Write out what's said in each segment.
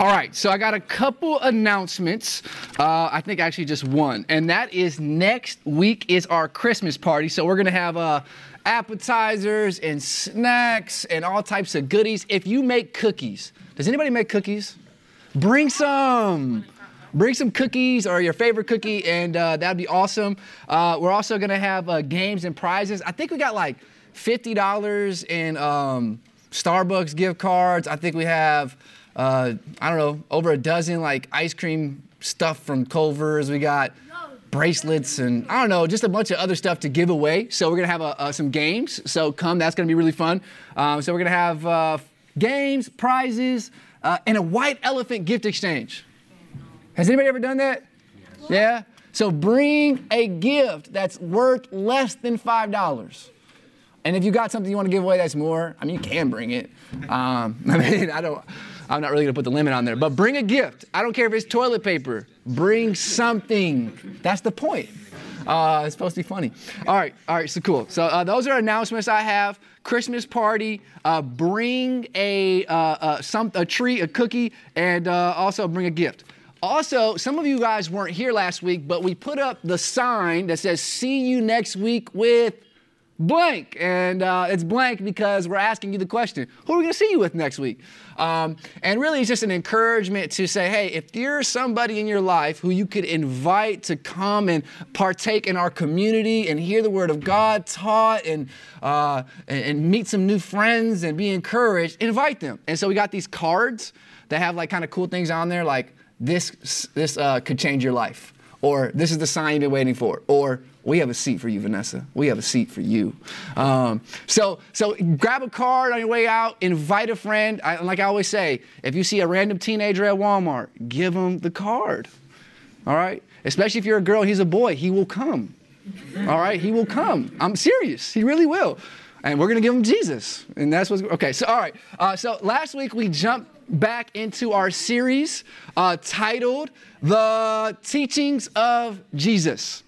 All right, so I got a couple announcements. Uh, I think actually just one, and that is next week is our Christmas party. So we're gonna have uh, appetizers and snacks and all types of goodies. If you make cookies, does anybody make cookies? Bring some. Bring some cookies or your favorite cookie, and uh, that'd be awesome. Uh, we're also gonna have uh, games and prizes. I think we got like fifty dollars in um, Starbucks gift cards. I think we have uh, I don't know, over a dozen like ice cream stuff from Culver's. We got bracelets and I don't know, just a bunch of other stuff to give away. So we're gonna have a, some games. So come, that's gonna be really fun. Um, so we're gonna have uh, games, prizes, uh, and a white elephant gift exchange. Has anybody ever done that? Yeah. So bring a gift that's worth less than five dollars. And if you got something you want to give away that's more, I mean, you can bring it. Um, I mean, I don't. I'm not really gonna put the limit on there, but bring a gift. I don't care if it's toilet paper. Bring something. That's the point. Uh, it's supposed to be funny. All right, all right, so cool. So uh, those are announcements I have. Christmas party. Uh, bring a uh, uh, some a tree, a cookie, and uh, also bring a gift. Also, some of you guys weren't here last week, but we put up the sign that says "See you next week with." Blank. And uh, it's blank because we're asking you the question who are we going to see you with next week? Um, and really, it's just an encouragement to say, hey, if you're somebody in your life who you could invite to come and partake in our community and hear the word of God taught and, uh, and meet some new friends and be encouraged, invite them. And so we got these cards that have like kind of cool things on there, like this, this uh, could change your life, or this is the sign you've been waiting for, or we have a seat for you, Vanessa. We have a seat for you. Um, so, so grab a card on your way out, invite a friend. I, like I always say, if you see a random teenager at Walmart, give them the card. All right? Especially if you're a girl, he's a boy, he will come. All right? He will come. I'm serious. He really will. And we're to give him Jesus. And that's what's okay. So, all right. Uh, so last week we jumped back into our series uh, titled The Teachings of Jesus.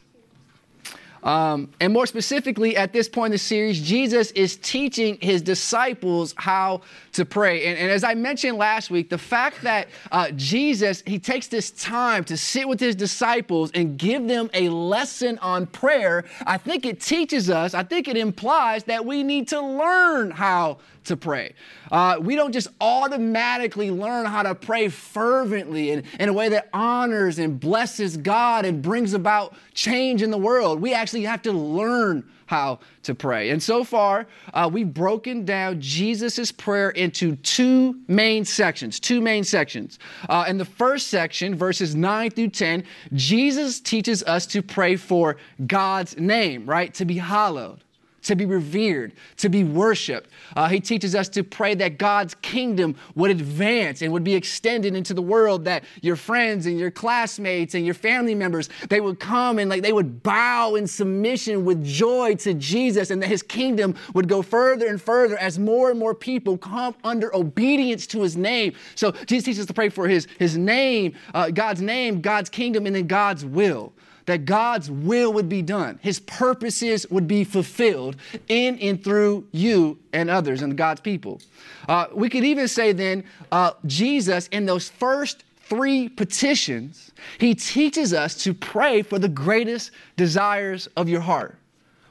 Um, and more specifically, at this point in the series, Jesus is teaching his disciples how to pray. And, and as I mentioned last week, the fact that uh, Jesus, he takes this time to sit with his disciples and give them a lesson on prayer, I think it teaches us, I think it implies that we need to learn how to pray. Uh, we don't just automatically learn how to pray fervently and in a way that honors and blesses God and brings about change in the world. We actually have to learn how to pray. And so far, uh, we've broken down Jesus' prayer into two main sections. Two main sections. Uh, in the first section, verses 9 through 10, Jesus teaches us to pray for God's name, right? To be hallowed to be revered, to be worshiped. Uh, he teaches us to pray that God's kingdom would advance and would be extended into the world, that your friends and your classmates and your family members, they would come and like they would bow in submission with joy to Jesus and that his kingdom would go further and further as more and more people come under obedience to his name. So Jesus teaches us to pray for his, his name, uh, God's name, God's kingdom, and then God's will that God's will would be done, His purposes would be fulfilled in and through you and others and God's people. Uh, we could even say then, uh, Jesus, in those first three petitions, He teaches us to pray for the greatest desires of your heart,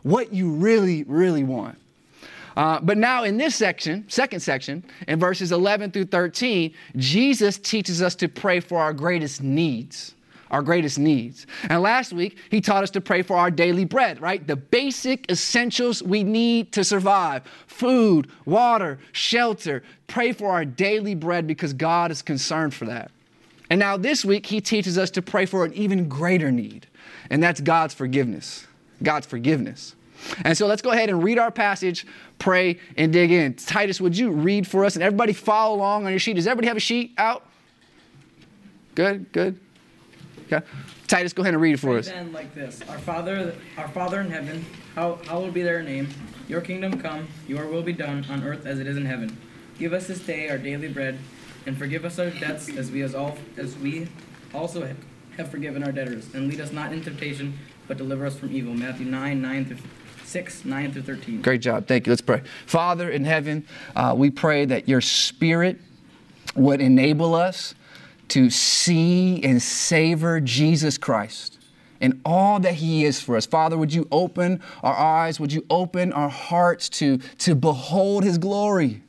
what you really, really want. Uh, but now in this section, second section, in verses 11 through 13, Jesus teaches us to pray for our greatest needs our greatest needs. And last week, he taught us to pray for our daily bread, right? The basic essentials we need to survive food, water, shelter. Pray for our daily bread because God is concerned for that. And now this week, he teaches us to pray for an even greater need, and that's God's forgiveness. God's forgiveness. And so let's go ahead and read our passage, pray, and dig in. Titus, would you read for us? And everybody follow along on your sheet. Does everybody have a sheet out? Good, good. Okay? Titus, go ahead and read it for us. Then like this: Our Father, our Father in heaven, how hallowed be Thy name. Your kingdom come. Your will be done on earth as it is in heaven. Give us this day our daily bread, and forgive us our debts as we as all as we also have forgiven our debtors, and lead us not into temptation, but deliver us from evil. Matthew nine nine through. 6, 9 through 13. Great job. Thank you. Let's pray. Father in heaven, uh, we pray that your spirit would enable us to see and savor Jesus Christ and all that He is for us. Father, would you open our eyes? Would you open our hearts to, to behold His glory?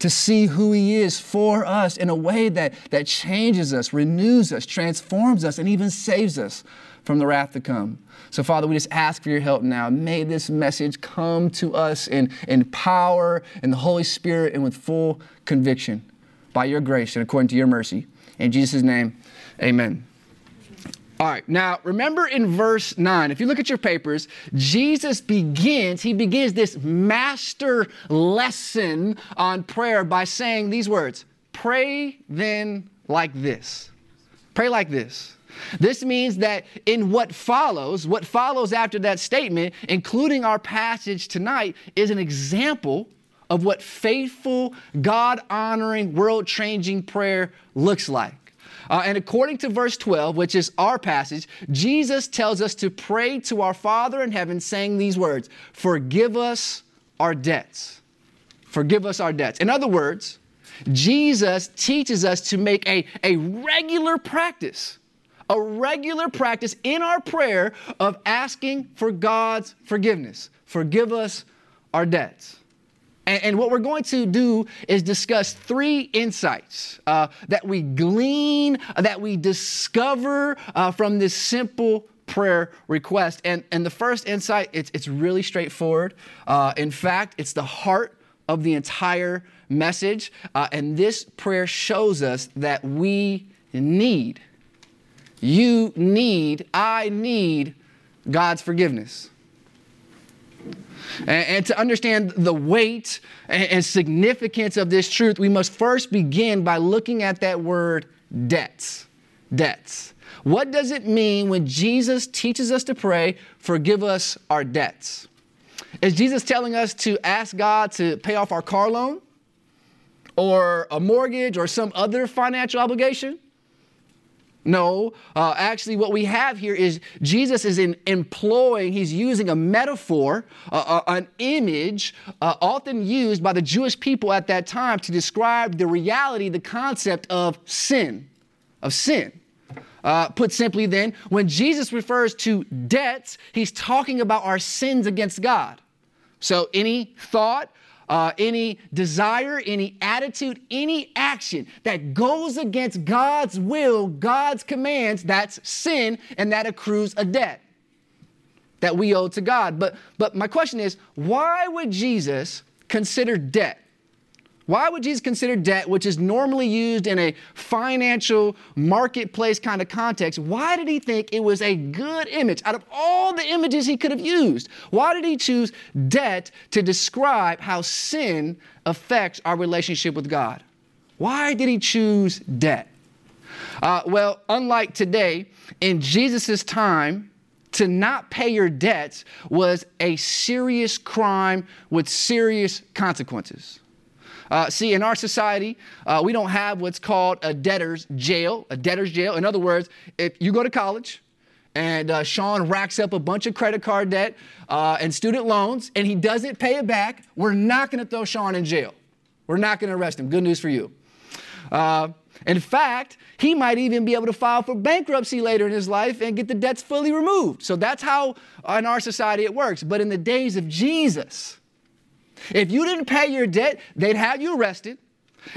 To see who He is for us in a way that, that changes us, renews us, transforms us, and even saves us from the wrath to come. So, Father, we just ask for your help now. May this message come to us in, in power, in the Holy Spirit, and with full conviction by your grace and according to your mercy. In Jesus' name, amen. All right, now remember in verse 9, if you look at your papers, Jesus begins, he begins this master lesson on prayer by saying these words Pray then like this. Pray like this. This means that in what follows, what follows after that statement, including our passage tonight, is an example of what faithful, God honoring, world changing prayer looks like. Uh, and according to verse 12, which is our passage, Jesus tells us to pray to our Father in heaven, saying these words Forgive us our debts. Forgive us our debts. In other words, Jesus teaches us to make a, a regular practice, a regular practice in our prayer of asking for God's forgiveness. Forgive us our debts. And, and, what we're going to do is discuss three insights uh, that we glean, uh, that we discover uh, from this simple prayer request. And, and the first insight, it's, it's really straightforward. Uh, in fact, it's the heart of the entire message. Uh, and this prayer shows us that we need, you need, I need God's forgiveness. And, to understand the weight and significance of this truth, we must first begin by looking at that word debts. Debts. What does it mean when Jesus teaches us to pray, forgive us our debts? Is Jesus telling us to ask God to pay off our car loan or a mortgage or some other financial obligation? No, uh, actually, what we have here is Jesus is in employing, he's using a metaphor, uh, uh, an image, uh, often used by the Jewish people at that time to describe the reality, the concept of sin, of sin. Uh, put simply, then, when Jesus refers to debts, he's talking about our sins against God. So, any thought, uh, any desire, any attitude, any action that goes against God's will, God's commands, that's sin and that accrues a debt that we owe to God. But, but my question is why would Jesus consider debt why would Jesus consider debt, which is normally used in a financial marketplace kind of context, why did he think it was a good image out of all the images he could have used? Why did he choose debt to describe how sin affects our relationship with God? Why did he choose debt? Uh, well, unlike today, in Jesus' time, to not pay your debts was a serious crime with serious consequences. Uh, see, in our society, uh, we don't have what's called a debtor's jail, a debtor's jail. In other words, if you go to college and uh, Sean racks up a bunch of credit card debt uh, and student loans and he doesn't pay it back, we're not going to throw Sean in jail. We're not going to arrest him. Good news for you. Uh, in fact, he might even be able to file for bankruptcy later in his life and get the debts fully removed. So that's how in our society it works. But in the days of Jesus, if you didn't pay your debt, they'd have you arrested,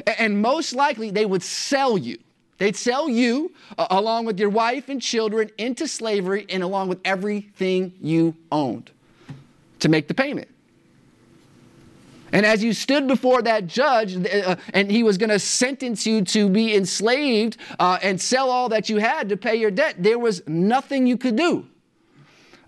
and most likely they would sell you. They'd sell you, uh, along with your wife and children, into slavery and along with everything you owned to make the payment. And as you stood before that judge, uh, and he was going to sentence you to be enslaved uh, and sell all that you had to pay your debt, there was nothing you could do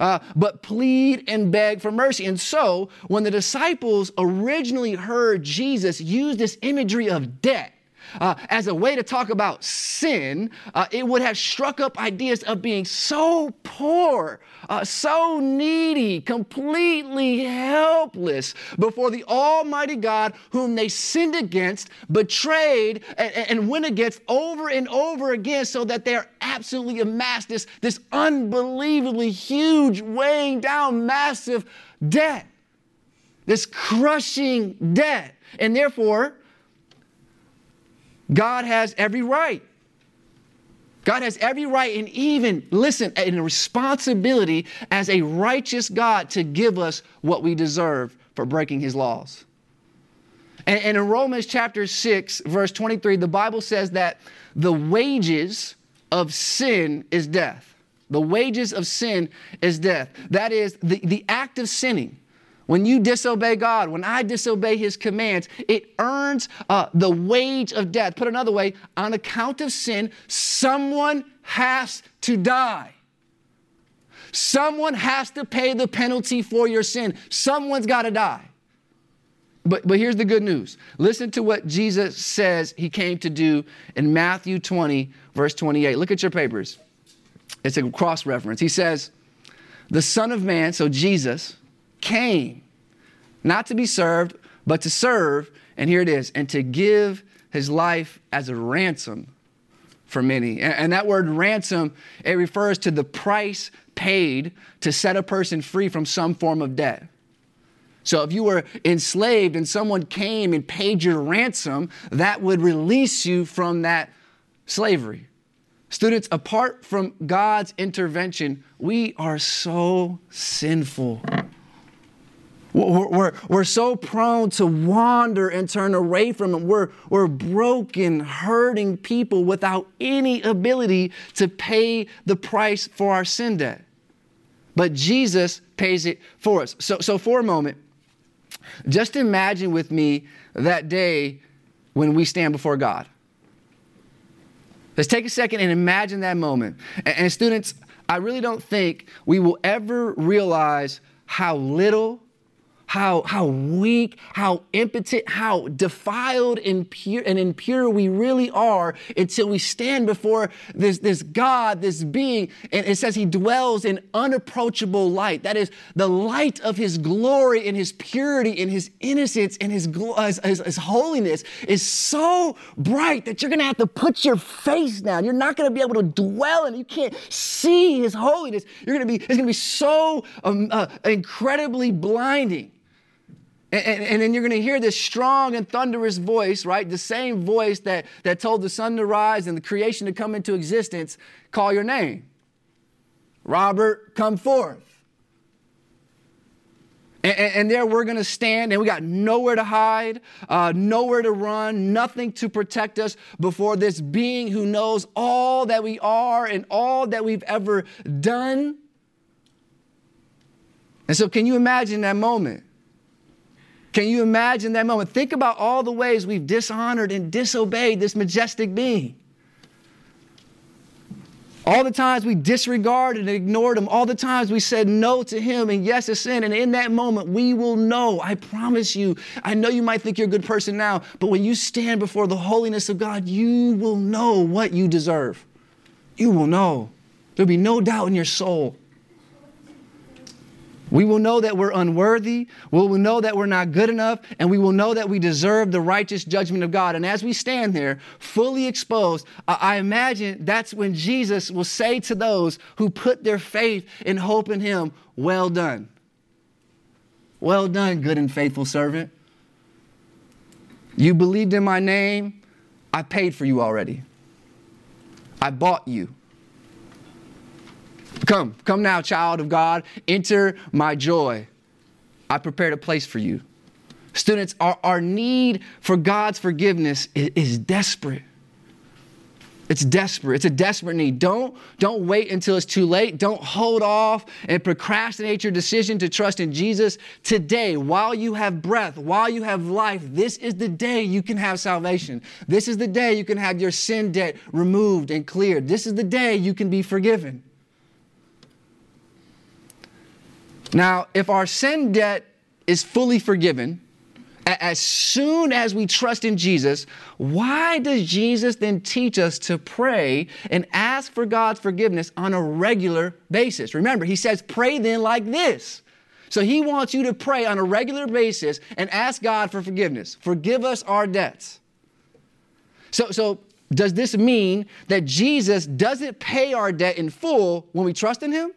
uh, but plead and beg for mercy. And so, when the disciples originally heard Jesus use this imagery of debt, uh, as a way to talk about sin, uh, it would have struck up ideas of being so poor, uh, so needy, completely helpless before the Almighty God whom they sinned against, betrayed, and, and went against over and over again, so that they're absolutely amassed this, this unbelievably huge, weighing down, massive debt, this crushing debt. And therefore, God has every right God has every right and even, listen, and a responsibility as a righteous God to give us what we deserve for breaking his laws. And, and in Romans chapter 6, verse 23, the Bible says that the wages of sin is death. The wages of sin is death. That is the, the act of sinning. When you disobey God, when I disobey His commands, it earns uh, the wage of death. Put another way, on account of sin, someone has to die. Someone has to pay the penalty for your sin. Someone's got to die. But, but here's the good news. Listen to what Jesus says he came to do in Matthew 20, verse 28. Look at your papers. It's a cross reference. He says, The Son of Man, so Jesus, came not to be served, but to serve. And here it is, and to give his life as a ransom for many. And, and that word ransom, it refers to the price paid to set a person free from some form of debt. So if you were enslaved and someone came and paid your ransom, that would release you from that slavery. Students, apart from God's intervention, we are so sinful. We're, we're, we're, so prone to wander and turn away from Him. We're, we're broken, hurting people without any ability to pay the price for our sin debt. But Jesus pays it for us. So, so for a moment, just imagine with me that day when we stand before God. Let's take a second and imagine that moment. And, and students, I really don't think we will ever realize how little how, how weak, how impotent, how defiled and, pure, and impure we really are until we stand before this, this God, this being. And it says he dwells in unapproachable light. That is the light of his glory and his purity and his innocence and his, his, his, his holiness is so bright that you're going to have to put your face down. You're not going to be able to dwell in it. You can't see his holiness. You're going to be, it's going to be so um, uh, incredibly blinding. And, and, then you're going to hear this strong and thunderous voice, right? The same voice that, that told the sun to rise and the creation to come into existence call your name. Robert, come forth. And, and there we're going to stand, and we got nowhere to hide, uh, nowhere to run, nothing to protect us before this being who knows all that we are and all that we've ever done. And so, can you imagine that moment? Can you imagine that moment? Think about all the ways we've dishonored and disobeyed this majestic being. All the times we disregarded and ignored him. All the times we said no to him and yes to sin. And in that moment, we will know. I promise you. I know you might think you're a good person now, but when you stand before the holiness of God, you will know what you deserve. You will know. There'll be no doubt in your soul. We will know that we're unworthy. We will know that we're not good enough. And we will know that we deserve the righteous judgment of God. And as we stand there, fully exposed, I imagine that's when Jesus will say to those who put their faith and hope in Him, Well done. Well done, good and faithful servant. You believed in my name, I paid for you already. I bought you. Come, come now, child of God, enter my joy. I prepared a place for you. Students, our, our need for God's forgiveness is, is desperate. It's desperate. It's a desperate need. Don't, don't wait until it's too late. Don't hold off and procrastinate your decision to trust in Jesus. Today, while you have breath, while you have life, this is the day you can have salvation. This is the day you can have your sin debt removed and cleared. This is the day you can be forgiven. Now, if our sin debt is fully forgiven, as soon as we trust in Jesus, why does Jesus then teach us to pray and ask for God's forgiveness on a regular basis? Remember, he says, pray then like this. So he wants you to pray on a regular basis and ask God for forgiveness. Forgive us our debts. So, so does this mean that Jesus doesn't pay our debt in full when we trust in him?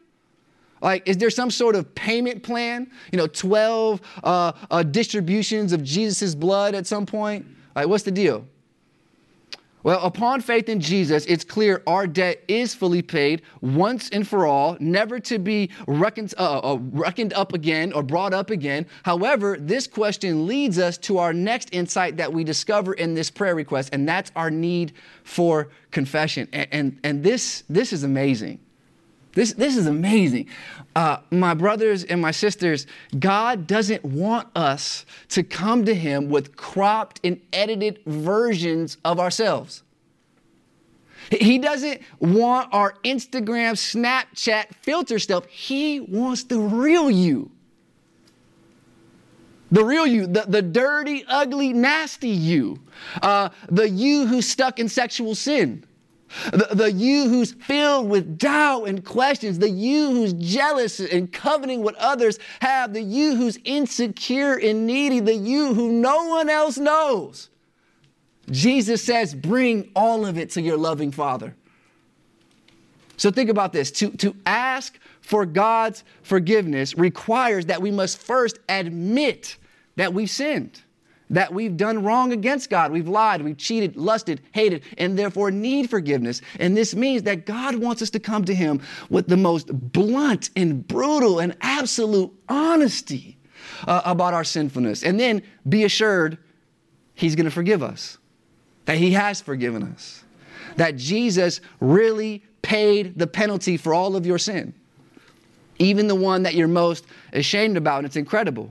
Like, is there some sort of payment plan? You know, 12 uh, uh, distributions of Jesus' blood at some point? Like, what's the deal? Well, upon faith in Jesus, it's clear our debt is fully paid once and for all, never to be reckoned, uh, uh, reckoned up again or brought up again. However, this question leads us to our next insight that we discover in this prayer request, and that's our need for confession. And, and, and this, this is amazing. This, this is amazing. Uh, my brothers and my sisters, God doesn't want us to come to Him with cropped and edited versions of ourselves. He doesn't want our Instagram, Snapchat filter stuff. He wants the real you. The real you, the, the dirty, ugly, nasty you, uh, the you who's stuck in sexual sin the, the you who's filled with doubt and questions, the you who's jealous and coveting what others have, the you who's insecure and needy, the you who no one else knows. Jesus says, bring all of it to your loving Father. So think about this to, to ask for God's forgiveness requires that we must first admit that we've sinned that we've done wrong against God. We've lied, we've cheated, lusted, hated, and therefore need forgiveness. And this means that God wants us to come to Him with the most blunt and brutal and absolute honesty uh, about our sinfulness. And then be assured He's going to forgive us, that He has forgiven us, that Jesus really paid the penalty for all of your sin, even the one that you're most ashamed about. And it's incredible.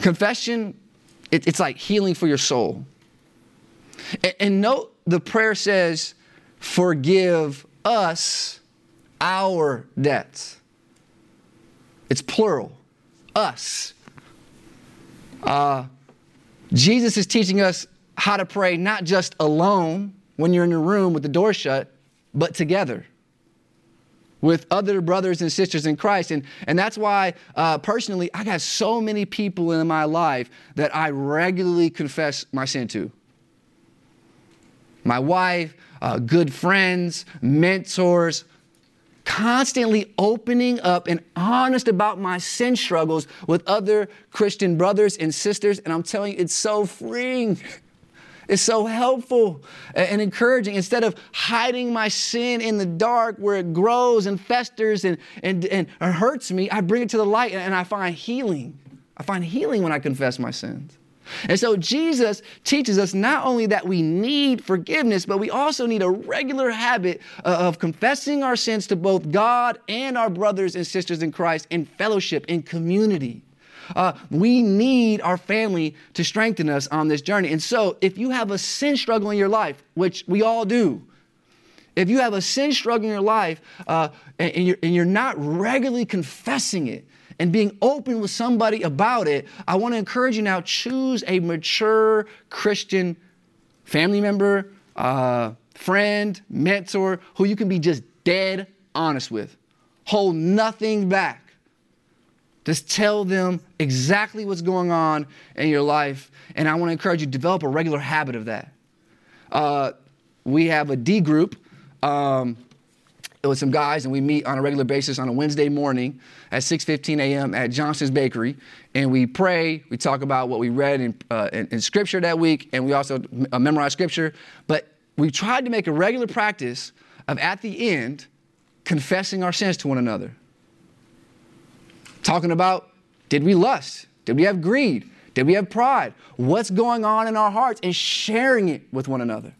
Confession, it, it's like healing for your soul. And, and note the prayer says, Forgive us our debts. It's plural, us. Uh, Jesus is teaching us how to pray not just alone when you're in your room with the door shut, but together with other brothers and sisters in Christ. And, and that's why, uh, personally, I got so many people in my life that I regularly confess my sin to. My wife, uh, good friends, mentors, constantly opening up and honest about my sin struggles with other Christian brothers and sisters. And I'm telling you, it's so freeing. Is so helpful and encouraging. Instead of hiding my sin in the dark where it grows and festers and, and, and hurts me, I bring it to the light and I find healing. I find healing when I confess my sins. And so Jesus teaches us not only that we need forgiveness, but we also need a regular habit of confessing our sins to both God and our brothers and sisters in Christ in fellowship, in community. Uh, we need our family to strengthen us on this journey. And so, if you have a sin struggle in your life, which we all do, if you have a sin struggle in your life uh, and, and, you're, and you're not regularly confessing it, and being open with somebody about it, I want to encourage you now choose a mature Christian family member, uh, friend, mentor who you can be just dead honest with. Hold nothing back. Just tell them exactly what's going on in your life. And I want to encourage you to develop a regular habit of that. Uh, we have a D group um, with some guys, and we meet on a regular basis on a Wednesday morning at 6:15 a.m. at Johnson's Bakery, and we pray. We talk about what we read in, uh, in, in Scripture that week, and we also uh, memorize Scripture. But we tried to make a regular practice of at the end confessing our sins to one another talking about did we lust? Did we have greed? Did we have pride? What's going on in our hearts and sharing it with one another.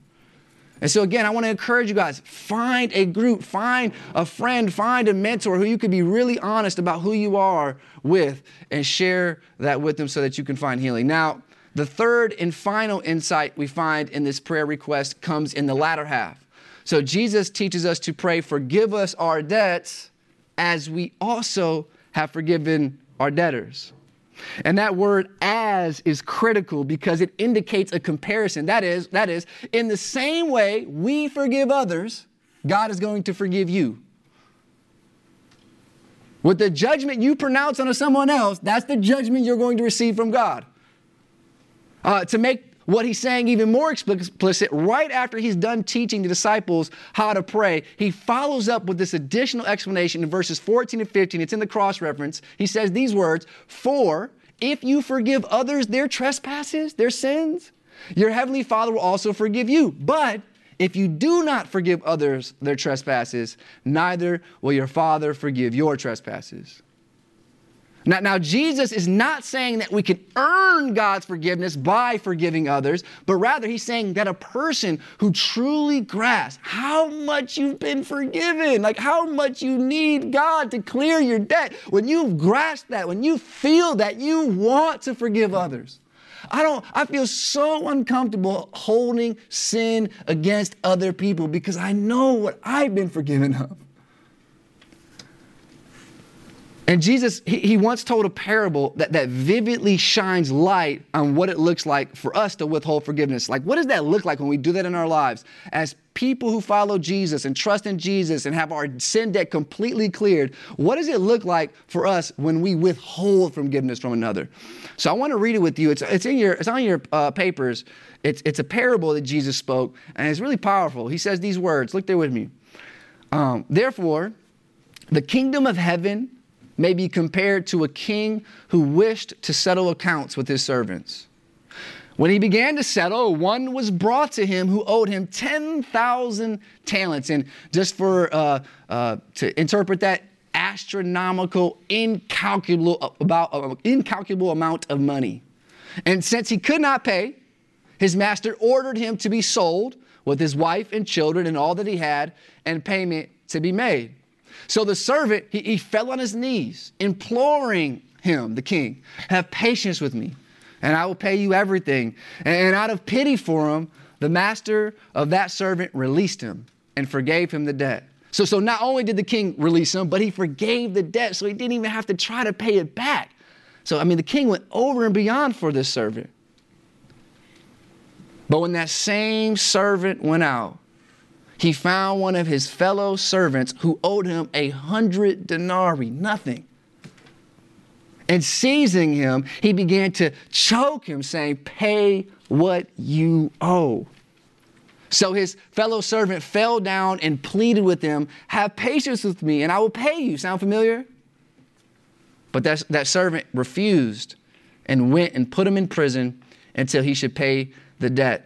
And so, again, I want to encourage you guys find a group, find a friend, find a mentor who you could be really honest about who you are with and share that with them so that you can find healing. Now, the third and final insight we find in this prayer request comes in the latter half. So, Jesus teaches us to pray, Forgive us our debts as we also have forgiven our debtors. And that word as is critical because it indicates a comparison. That is, that is, in the same way we forgive others, God is going to forgive you. With the judgment you pronounce on someone else, that's the judgment you're going to receive from God. Uh, to make what he's saying even more explicit right after he's done teaching the disciples how to pray he follows up with this additional explanation in verses 14 and 15 it's in the cross reference he says these words for if you forgive others their trespasses their sins your heavenly Father will also forgive you. But if you do not forgive others their trespasses, neither will your Father forgive your trespasses. Now, now, Jesus is not saying that we can earn God's forgiveness by forgiving others, but rather he's saying that a person who truly grasps how much you've been forgiven, like how much you need God to clear your debt, when you grasp that, when you feel that, you want to forgive others. I don't, I feel so uncomfortable holding sin against other people because I know what I've been forgiven of. And Jesus, he, he once told a parable that, that vividly shines light on what it looks like for us to withhold forgiveness. Like, what does that look like when we do that in our lives? As people who follow Jesus and trust in Jesus and have our sin debt completely cleared, what does it look like for us when we withhold forgiveness from another? So I want to read it with you. It's, it's in your, it's on your uh, papers. It's, it's a parable that Jesus spoke, and it's really powerful. He says these words. Look there with me. Um, Therefore, the kingdom of heaven may be compared to a king who wished to settle accounts with his servants. When he began to settle, one was brought to him who owed him 10,000 talents. And just for uh, uh, to interpret that, astronomical, incalculable, about, uh, incalculable amount of money. And since he could not pay, his master ordered him to be sold with his wife and children and all that he had, and payment to be made. So the servant, he, he fell on his knees, imploring him, the king, have patience with me, and I will pay you everything. And out of pity for him, the master of that servant released him and forgave him the debt. So, so not only did the king release him, but he forgave the debt, so he didn't even have to try to pay it back. So, I mean, the king went over and beyond for this servant. But when that same servant went out, he found one of his fellow servants who owed him a hundred denarii, nothing. And seizing him, he began to choke him, saying, Pay what you owe. So his fellow servant fell down and pleaded with him, Have patience with me, and I will pay you. Sound familiar? But that, that servant refused and went and put him in prison until he should pay the debt.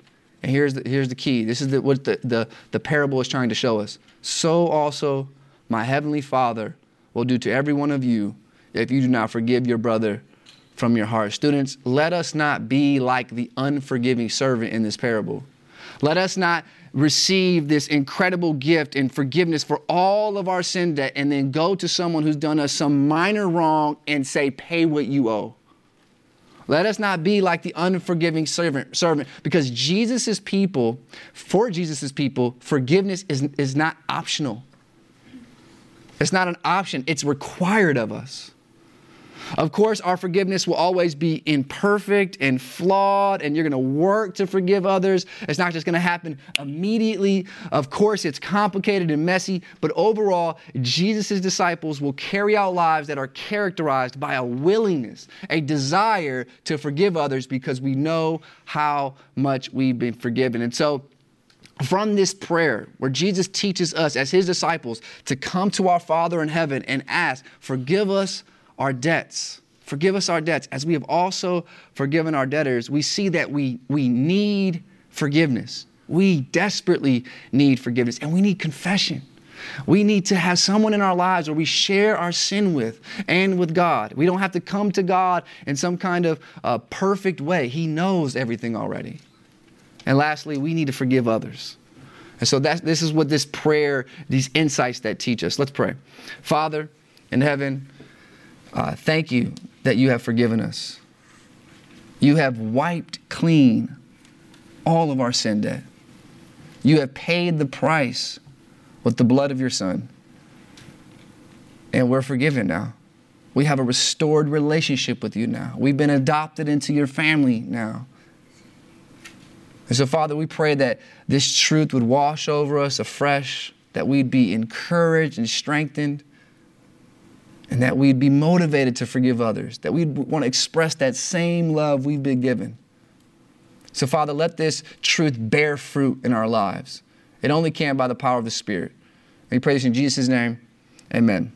And here's the, here's the key this is the, what the, the, the parable is trying to show us. So also my heavenly Father will do to every one of you if you do not forgive your brother from your heart. Students, let us not be like the unforgiving servant in this parable. Let us not receive this incredible gift and forgiveness for all of our sin debt and then go to someone who's done us some minor wrong and say, pay what you owe. Let us not be like the unforgiving servant, servant because Jesus' people, for Jesus' people, forgiveness is, is not optional. It's not an option, it's required of us. Of course, our forgiveness will always be imperfect and flawed, and you're going to work to forgive others. It's not just going to happen immediately. Of course, it's complicated and messy, but overall, Jesus' disciples will carry out lives that are characterized by a willingness, a desire to forgive others because we know how much we've been forgiven. And so, from this prayer, where Jesus teaches us as his disciples to come to our Father in heaven and ask, Forgive us our debts. Forgive us our debts as we have also forgiven our debtors. We see that we, we need forgiveness. We desperately need forgiveness and we need confession. We need to have someone in our lives where we share our sin with and with God. We don't have to come to God in some kind of uh, perfect way. He knows everything already. And lastly, we need to forgive others. And so that, this is what this prayer, these insights that teach us. Let's pray. Father in heaven, uh, thank you that you have forgiven us. You have wiped clean all of our sin debt. You have paid the price with the blood of your Son. And we're forgiven now. We have a restored relationship with you now. We've been adopted into your family now. And so, Father, we pray that this truth would wash over us afresh, that we'd be encouraged and strengthened, and that we'd be motivated to forgive others, that we'd want to express that same love we've been given. So, Father, let this truth bear fruit in our lives. It only can by the power of the Spirit. We pray this in Jesus' name. Amen.